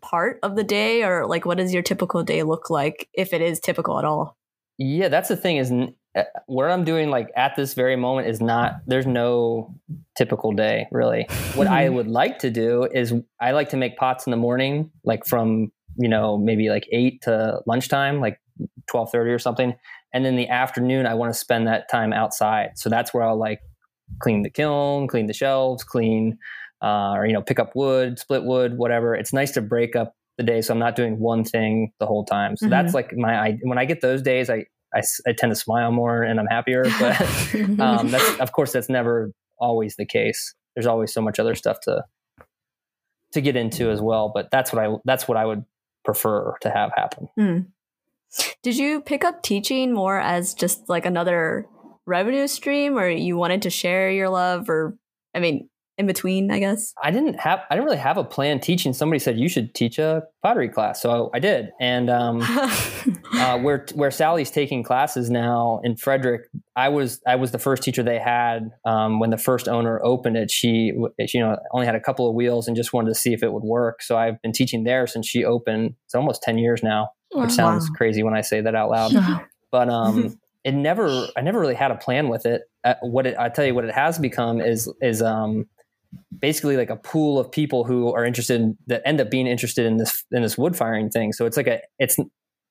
part of the day, or like what does your typical day look like if it is typical at all? Yeah, that's the thing is uh, what I'm doing like at this very moment is not there's no typical day really. What I would like to do is I like to make pots in the morning like from, you know, maybe like 8 to lunchtime, like 12:30 or something. And then the afternoon I want to spend that time outside. So that's where I'll like clean the kiln, clean the shelves, clean uh, or you know, pick up wood, split wood, whatever. It's nice to break up the day so I'm not doing one thing the whole time. So that's like my I, when I get those days I I tend to smile more and I'm happier, but um, that's of course that's never always the case. There's always so much other stuff to to get into as well, but that's what I that's what I would prefer to have happen. Did you pick up teaching more as just like another revenue stream, or you wanted to share your love, or I mean, in between, I guess? I didn't have I didn't really have a plan teaching. Somebody said you should teach a pottery class, so I did. And um, uh, where where Sally's taking classes now in Frederick, I was I was the first teacher they had um, when the first owner opened it. She she, you know only had a couple of wheels and just wanted to see if it would work. So I've been teaching there since she opened. It's almost ten years now, which sounds crazy when I say that out loud. But um, it never I never really had a plan with it. Uh, what it I tell you what it has become is is um basically like a pool of people who are interested in, that end up being interested in this in this wood firing thing. So it's like a it's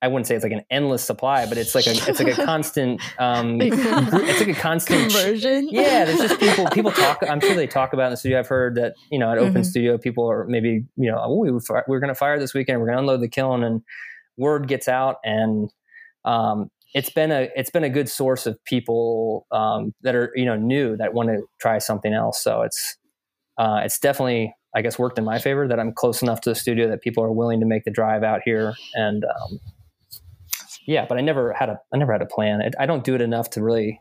I wouldn't say it's like an endless supply, but it's like a it's like a constant um it's like a constant Conversion. yeah, there's just people people talk. I'm sure they talk about in the studio. I've heard that you know at Open Mhm. Studio, people are maybe you know oh, we were, we're going to fire this weekend. We're going to unload the kiln, and word gets out, and um, it's been a it's been a good source of people um, that are you know new that want to try something else. So it's uh, it's definitely I guess worked in my favor that I'm close enough to the studio that people are willing to make the drive out here and. Um, yeah, but I never had a I never had a plan. I don't do it enough to really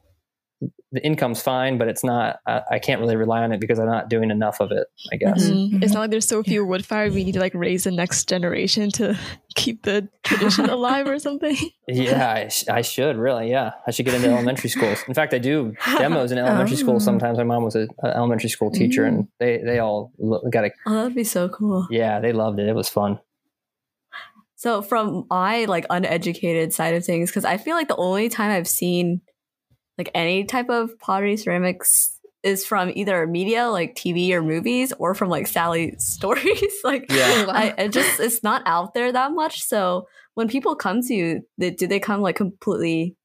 the income's fine, but it's not. I, I can't really rely on it because I'm not doing enough of it. I guess. Mhm. It's not like there's so few wood fire. We need to like raise the next generation to keep the tradition alive or something. Yeah, I, sh- I should really. Yeah, I should get into elementary schools. In fact, I do demos in elementary Oh. school. Sometimes my mom was an elementary school teacher, and they they all got a Oh, that'd be so cool. yeah. They loved it. It was fun. So from my like uneducated side of things, because I feel like the only time I've seen like any type of pottery ceramics is from either media like TV or movies or from like Sally's stories. like Yeah. Wow. I, I just it's not out there that much. So when people come to you, they, do they come like completely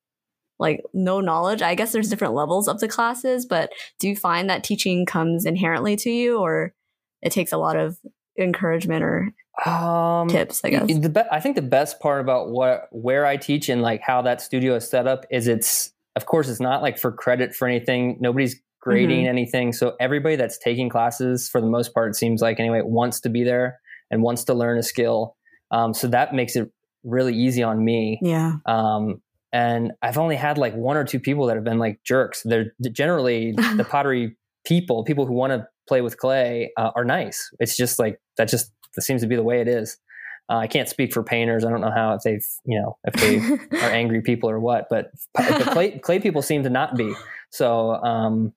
like no knowledge? I guess there's different levels of the classes, but do you find that teaching comes inherently to you or it takes a lot of encouragement or Um, tips, I guess? The be- I think the best part about what where I teach and like how that studio is set up is it's of course it's not like for credit for anything. Nobody's grading anything. So everybody that's taking classes, for the most part, it seems like anyway, wants to be there and wants to learn a skill. Um, so that makes it really easy on me. Yeah. Um, and I've only had like one or two people that have been like jerks. They're generally the pottery people, people who want to play with clay, uh, are nice. It's just like that. Just that seems to be the way it is. Uh, I can't speak for painters. I don't know how if they've you know if they are angry people or what, but the clay clay people seem to not be. So um,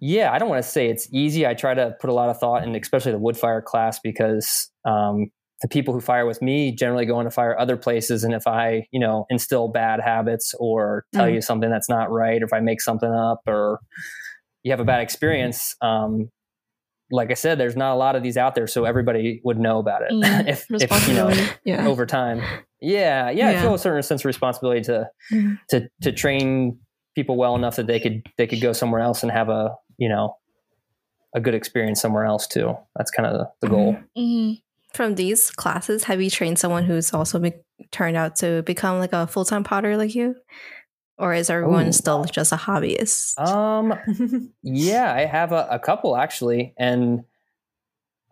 yeah, I don't want to say it's easy. I try to put a lot of thought in, especially the wood fire class, because um, the people who fire with me generally go on to fire other places. And if I, you know, instill bad habits or tell mm. you something that's not right, or if I make something up or you have a bad experience, um, like I said, there's not a lot of these out there, so everybody would know about it. Mm, if, if, you know, yeah. over time, yeah, yeah, yeah, I feel a certain sense of responsibility to mm. to to train people well enough that they could they could go somewhere else and have a you know a good experience somewhere else too. That's kind of the, the goal. Mm-hmm from these classes, have you trained someone who's also be- turned out to become like a full time potter like you? Or is everyone Ooh. still just a hobbyist? Um, yeah, I have a, a couple actually, and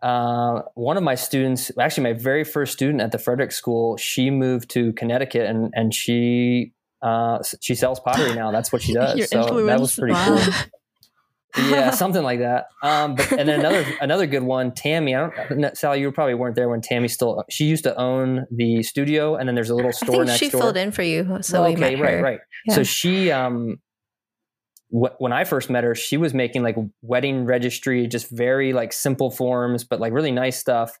uh, one of my students, actually my very first student at the Frederick School, she moved to Connecticut and and she uh, she sells pottery now. That's what she does. so influence. that was pretty wow. cool yeah, something like that. Um, but and then another another good one, Tammy. I don't, Sally, you probably weren't there when Tammy still. She used to own the studio, and then there's a little store next she door. She filled in for you, so oh, okay, right, right. Yeah. So she, um, wh- when I first met her, she was making like wedding registry, just very like simple forms, but like really nice stuff.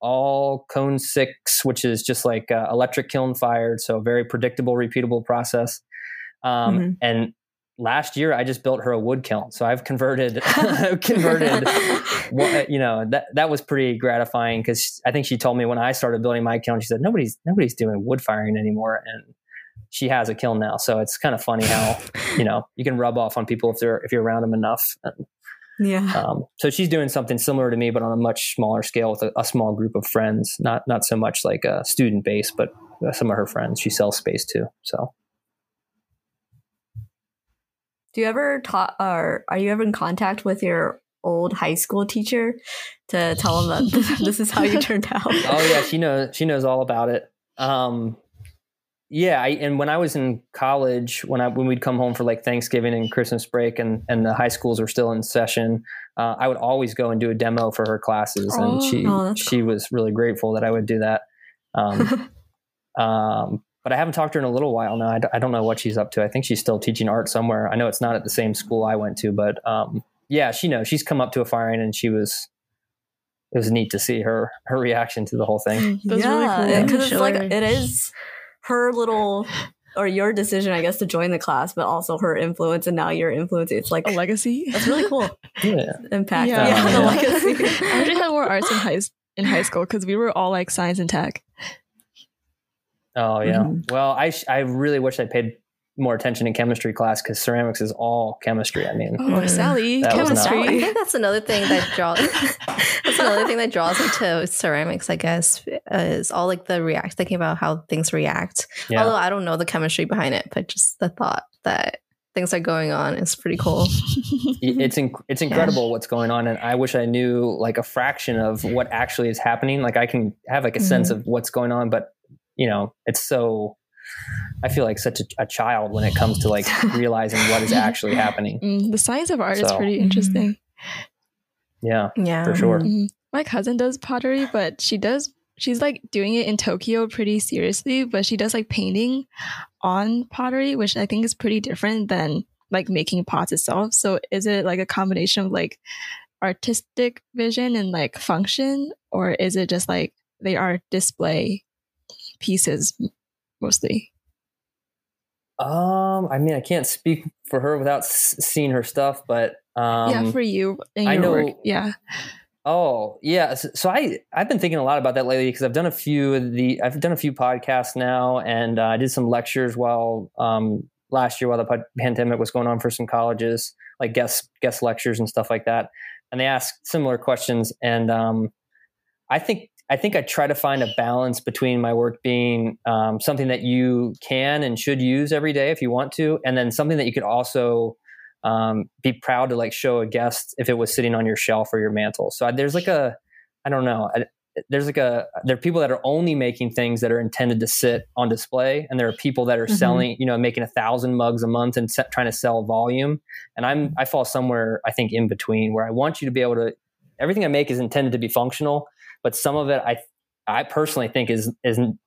All cone six, which is just like uh, electric kiln fired, so very predictable, repeatable process. Um, mm-hmm. And last year I just built her a wood kiln. So I've converted, converted, you know, that, that was pretty gratifying because I think she told me when I started building my kiln, she said, nobody's, nobody's doing wood firing anymore. And she has a kiln now. So it's kind of funny how, you know, you can rub off on people if they're, if you're around them enough. And, yeah. Um, so she's doing something similar to me, but on a much smaller scale with a, a small group of friends, not, not so much like a student base, but some of her friends she sells space to. So do you ever talk or are you ever in contact with your old high school teacher to tell them that this is how you turned out? Oh yeah, she knows she knows all about it. Um, yeah, I, and when I was in college, when I when we'd come home for like Thanksgiving and Christmas break, and and the high schools were still in session, uh, I would always go and do a demo for her classes, and oh, she oh, she cool. was really grateful that I would do that. Um, um, but I haven't talked to her in a little while now. I d- I don't know what she's up to. I think she's still teaching art somewhere. I know it's not at the same school I went to, but um, yeah, she knows. She's come up to a firing and she was. It was neat to see her her reaction to the whole thing. That's yeah, because really cool. it's like it is her little or your decision, I guess, to join the class, but also her influence, and now your influence. It's like a legacy. That's really cool. Yeah, impact. Yeah, yeah, yeah. the legacy. I actually had more arts in high in high school because we were all like science and tech. Oh yeah. Mm-hmm. Well, I sh- I really wish I paid more attention in chemistry class because ceramics is all chemistry. I mean, oh, Sally, chemistry. I think that's another thing that draws. that's another thing that draws me to ceramics. I guess is all like the react thinking about how things react. Yeah. Although I don't know the chemistry behind it, but just the thought that things are going on is pretty cool. it's inc- it's incredible yeah. what's going on, and I wish I knew like a fraction of what actually is happening. Like I can have like a mm-hmm. sense of what's going on, but you know, it's so I feel like such a, a, child when it comes to like realizing what is actually happening. Mm, the science of art so, is pretty interesting. Yeah, yeah, for sure. Mm-hmm. My cousin does pottery, but she does she's like doing it in Tokyo pretty seriously, but she does like painting on pottery, which I think is pretty different than like making pots itself. So is it like a combination of like artistic vision and like function, or is it just like they are display pieces mostly? Um, I mean, I can't speak for her without s- seeing her stuff, but um, yeah, for you, I know. Work, yeah. Oh, yeah. So, so, I I've been thinking a lot about that lately because I've done a few of the I've done a few podcasts now, and uh, I did some lectures while um, last year while the pandemic was going on for some colleges, like guest guest lectures and stuff like that. And they asked similar questions, and um, I think I think I try to find a balance between my work being um, something that you can and should use every day if you want to, and then something that you could also um, be proud to like show a guest if it was sitting on your shelf or your mantle. So there's like a, I don't know, I, there's like a there are people that are only making things that are intended to sit on display and there are people that are mm-hmm. selling you know making a thousand mugs a month and set, trying to sell volume and i'm i fall somewhere i think in between where i want you to be able to everything i make is intended to be functional but some of it i i personally think is isn't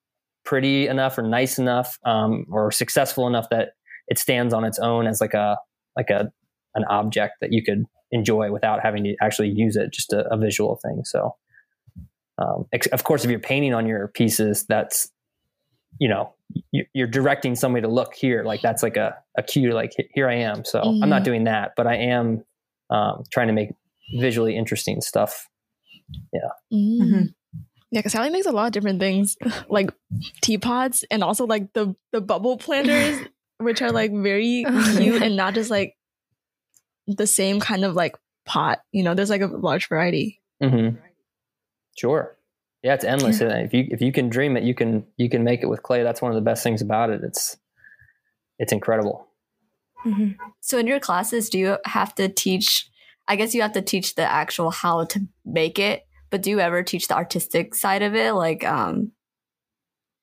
pretty enough or nice enough um, or successful enough that it stands on its own as like a like a an object that you could enjoy without having to actually use it just a, a visual thing so um, ex- of course, if you're painting on your pieces, that's you know you're directing somebody to look here like that's like a, a cue like here i am so mm-hmm. i'm not mm-hmm. doing that but i am um, trying to make visually interesting stuff yeah mm-hmm. mm-hmm. yeah because sally makes a lot of different things like teapots and also like the the bubble planters which are like very cute and not just like the same kind of like pot you know there's like a large variety mm-hmm. Sure. Yeah, it's endless. Yeah. If you if you can dream it, you can you can make it with clay. That's one of the best things about it. It's it's incredible. Mm-hmm. So in your classes, do you have to teach? I guess you have to teach the actual how to make it, but do you ever teach the artistic side of it, like um,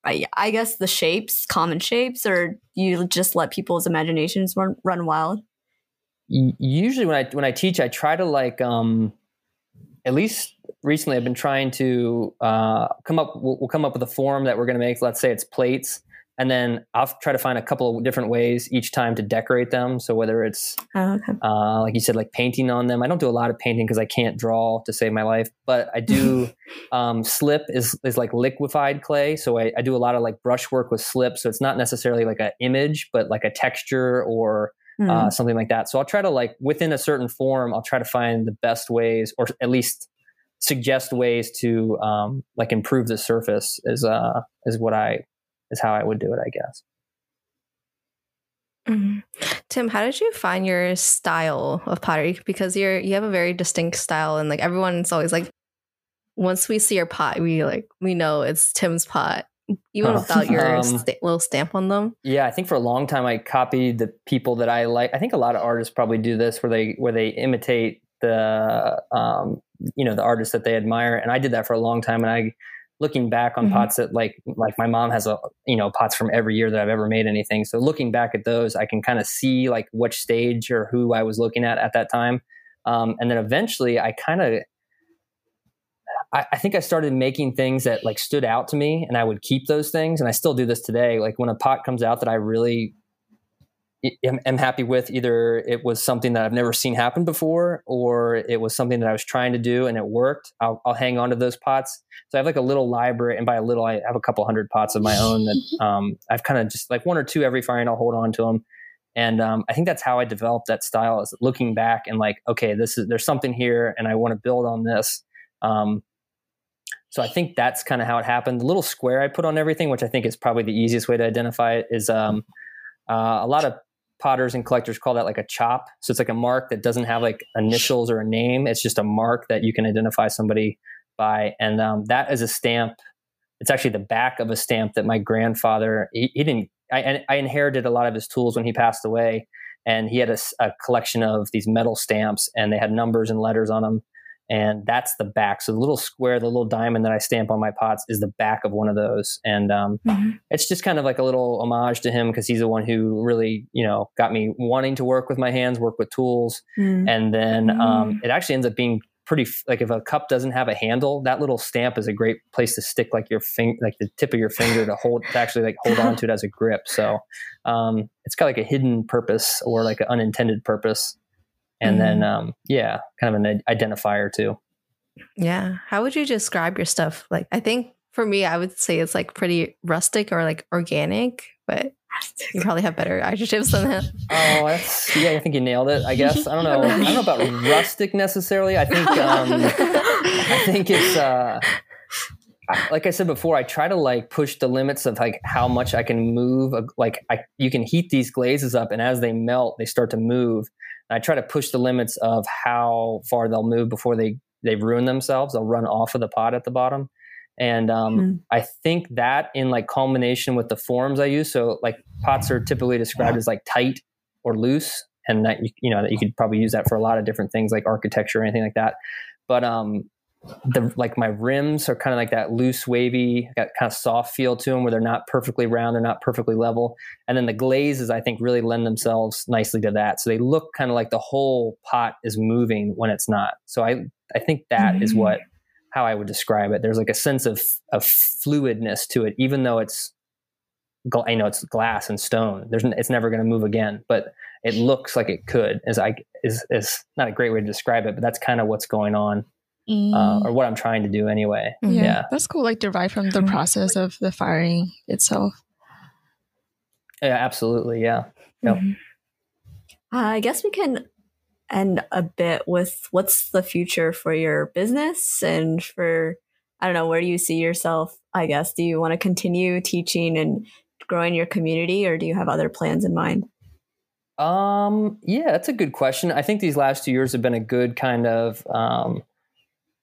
I, I guess the shapes, common shapes, or you just let people's imaginations run, run wild? Usually, when I when I teach, I try to like um, at least recently I've been trying to uh, come up. We'll, we'll, come up with a form that we're going to make. Let's say it's plates, and then I'll try to find a couple of different ways each time to decorate them. So whether it's oh, okay. uh, like you said, like painting on them. I don't do a lot of painting because I can't draw to save my life, but I do. um, slip is is like liquefied clay, so I, I do a lot of like brushwork with slip. So it's not necessarily like an image, but like a texture or Mm. Uh, something like that. So I'll try to like within a certain form, I'll try to find the best ways, or at least suggest ways to um, like improve the surface is uh is what I is how I would do it, I guess. Mm-hmm. Tim, how did you find your style of pottery? Because you're you have a very distinct style, and like everyone's always like, once we see your pot, we like we know it's Tim's pot, even oh, without your um, st- little stamp on them. Yeah, I think for a long time I copied the people that I like. I think a lot of artists probably do this, where they where they imitate the um, you know the artists that they admire and i did that for a long time and i looking back on mm-hmm. pots that like like my mom has a you know pots from every year that i've ever made anything so looking back at those i can kind of see like which stage or who i was looking at at that time um, and then eventually i kind of I, I think I started making things that like stood out to me and I would keep those things. And I still do this today. Like when a pot comes out that I really am, am happy with either it was something that I've never seen happen before or it was something that I was trying to do and it worked. I'll, I'll hang on to those pots. So I have like a little library, and by a little, I have a couple hundred pots of my own that um, I've kind of just like one or two every fire, and I'll hold on to them. And um, I think that's how I developed that style is looking back and like, okay, this is there's something here, and I want to build on this. Um, so I think that's kind of how it happened. The little square I put on everything, which I think is probably the easiest way to identify it, is um, uh, a lot of potters and collectors call that like a chop. So it's like a mark that doesn't have like initials or a name. It's just a mark that you can identify somebody by. And um, that is a stamp. It's actually the back of a stamp that my grandfather, he, he didn't, I, I, inherited a lot of his tools when he passed away. And he had a, a collection of these metal stamps and they had numbers and letters on them and that's the back. So the little square, the little diamond that I stamp on my pots is the back of one of those, and um, mm-hmm. it's just kind of like a little homage to him because he's the one who really, you know, got me wanting to work with my hands, work with tools, mm-hmm. and then um, it actually ends up being pretty like if a cup doesn't have a handle that little stamp is a great place to stick like your finger like the tip of your finger to hold to actually like hold on to it as a grip so um, it's got like a hidden purpose or like an unintended purpose and mm-hmm. then um, yeah, kind of an identifier too. Yeah. How would you describe your stuff? Like, I think for me, I would say it's like pretty rustic or like organic, but you probably have better adjectives than that. Oh, that's yeah. I think you nailed it. I guess I don't know. I don't know about rustic necessarily. I think um, I think it's uh, like I said before. I try to like push the limits of like how much I can move. Like I, you can heat these glazes up, and as they melt, they start to move. I try to push the limits of how far they'll move before they they ruin themselves. They'll run off of the pot at the bottom. And um, mm-hmm. I think that in like combination with the forms I use, so like pots are typically described as like tight or loose. and that you, you know that you could probably use that for a lot of different things like architecture or anything like that. But um, the like my rims are kind of like that loose, wavy, got kind of soft feel to them where they're not perfectly round, they're not perfectly level, and then the glazes I think really lend themselves nicely to that. So they look kind of like the whole pot is moving when it's not. So I I think that mm-hmm. is what how I would describe it. There's like a sense of of fluidness to it, even though it's I know it's glass and stone. There's it's never going to move again, but it looks like it could. Is I is is not a great way to describe it, but that's kind of what's going on, mm. uh, or what I'm trying to do anyway. Yeah, yeah, that's cool. Like derived from the mm-hmm. process of the firing itself. Yeah, absolutely. Yeah. Yep. Mm-hmm. Uh, I guess we can end a bit with what's the future for your business and for I don't know where do you see yourself I guess do you want to continue teaching and growing your community or do you have other plans in mind? Um, yeah, that's a good question. I think these last two years have been a good kind of um,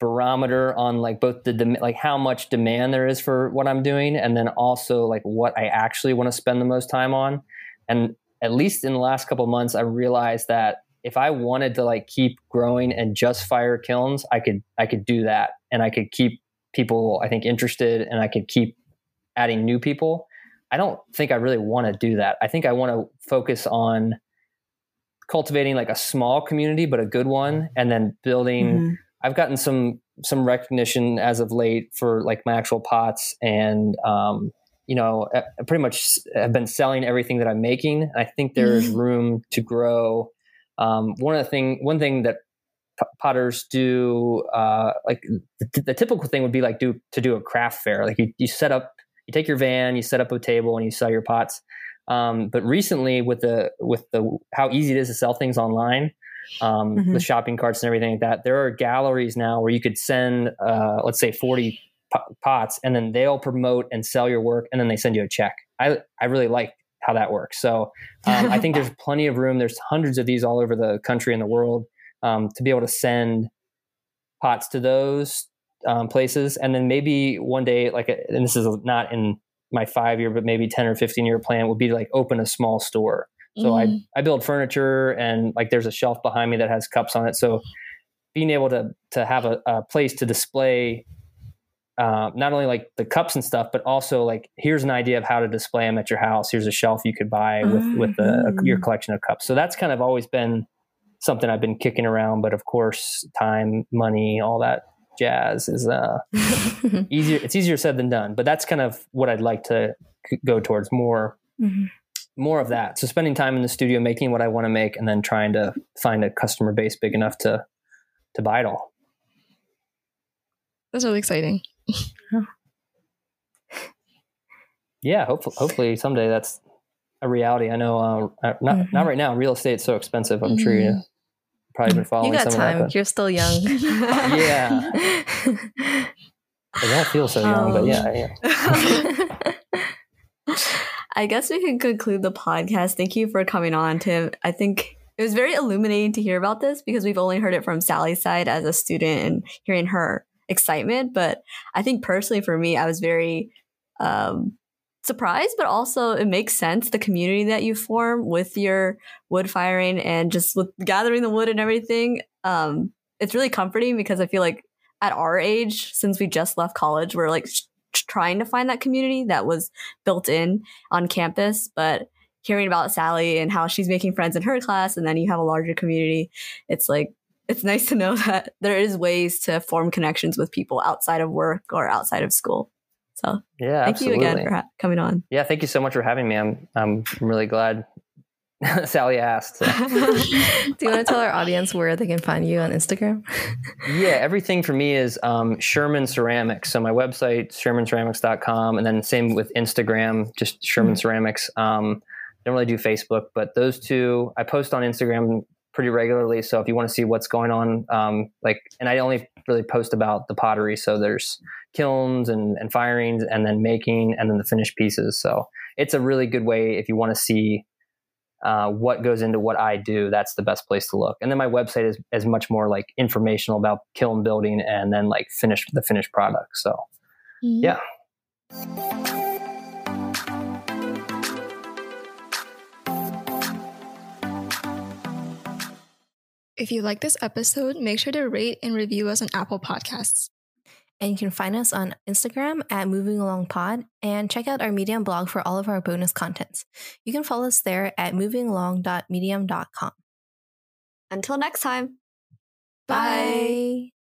barometer on like both the dem- like how much demand there is for what I'm doing, and then also like what I actually want to spend the most time on. And at least in the last couple months, I realized that if I wanted to like keep growing and just fire kilns, I could I could do that, and I could keep people I think interested, and I could keep adding new people. I don't think I really want to do that. I think I want to focus on cultivating like a small community, but a good one, and then building. Mm-hmm. I've gotten some some recognition as of late for like my actual pots, and um, you know, I pretty much have been selling everything that I'm making. I think there's mm-hmm. room to grow. Um, one of the thing, one thing that potters do, uh, like the, the, typical thing would be like do to do a craft fair. Like you, you set up you take your van, you set up a table, and you sell your pots. Um, but recently, with the with the how easy it is to sell things online, um, mm-hmm. with shopping carts and everything like that, there are galleries now where you could send, uh, let's say, forty pots, and then they'll promote and sell your work, and then they send you a check. I I really like how that works. So um, I think there's plenty of room. There's hundreds of these all over the country and the world um, to be able to send pots to those um, places, and then maybe one day, like, and this is not in my five year, but maybe ten or fifteen year plan would be to like open a small store. So mm. I I build furniture, and like there's a shelf behind me that has cups on it. So being able to to have a, a place to display uh, not only like the cups and stuff, but also like here's an idea of how to display them at your house. Here's a shelf you could buy with mm-hmm. with a, a, your mm. collection of cups. So that's kind of always been something I've been kicking around. But of course, time, money, all that jazz is uh, easier. It's easier said than done, but that's kind of what I'd like to go towards more. Mm-hmm. More of that. So spending time in the studio making what I want to make, and then trying to find a customer base big enough to to buy it all. That's really exciting. yeah, hopefully, hopefully someday that's a reality. I know, uh, not mm-hmm. not right now. Real estate's so expensive. I'm mm-hmm. sure you probably been following. You got time. That, You're still young. yeah. I don't feel so young, um, but yeah, yeah. I guess we can conclude the podcast. Thank you for coming on, Tim. I think it was very illuminating to hear about this because we've only heard it from Sally's side as a student and hearing her excitement. But I think personally for me, I was very um, surprised, but also it makes sense the community that you form with your wood firing and just with gathering the wood and everything. Um, it's really comforting because I feel like at our age, since we just left college, we're like trying to find that community that was built in on campus. But hearing about Sally and how she's making friends in her class, and then you have a larger community, it's like it's nice to know that there is ways to form connections with people outside of work or outside of school. So yeah, thank absolutely. you again for ha- coming on. Yeah, thank you so much for having me. I'm I'm really glad Sally asked. So. Do you want to tell our audience where they can find you on Instagram? yeah, everything for me is um, Sherman Ceramics. So my website, shermanceramics.com, and then same with Instagram, just Sherman mm-hmm. Ceramics. Um, don't really do Facebook, but those two, I post on Instagram pretty regularly. So if you want to see what's going on, um, like, and I only really post about the pottery. So there's kilns and, and firings and then making and then the finished pieces. So it's a really good way if you want to see uh, what goes into what I do. That's the best place to look. And then my website is, is much more like informational about kiln building and then like finished the finished product. So mm-hmm. yeah. If you like this episode, make sure to rate and review us on Apple Podcasts. And you can find us on Instagram at Moving Along Pod and check out our Medium blog for all of our bonus contents. You can follow us there at movingalong.medium.com. Until next time. Bye. Bye.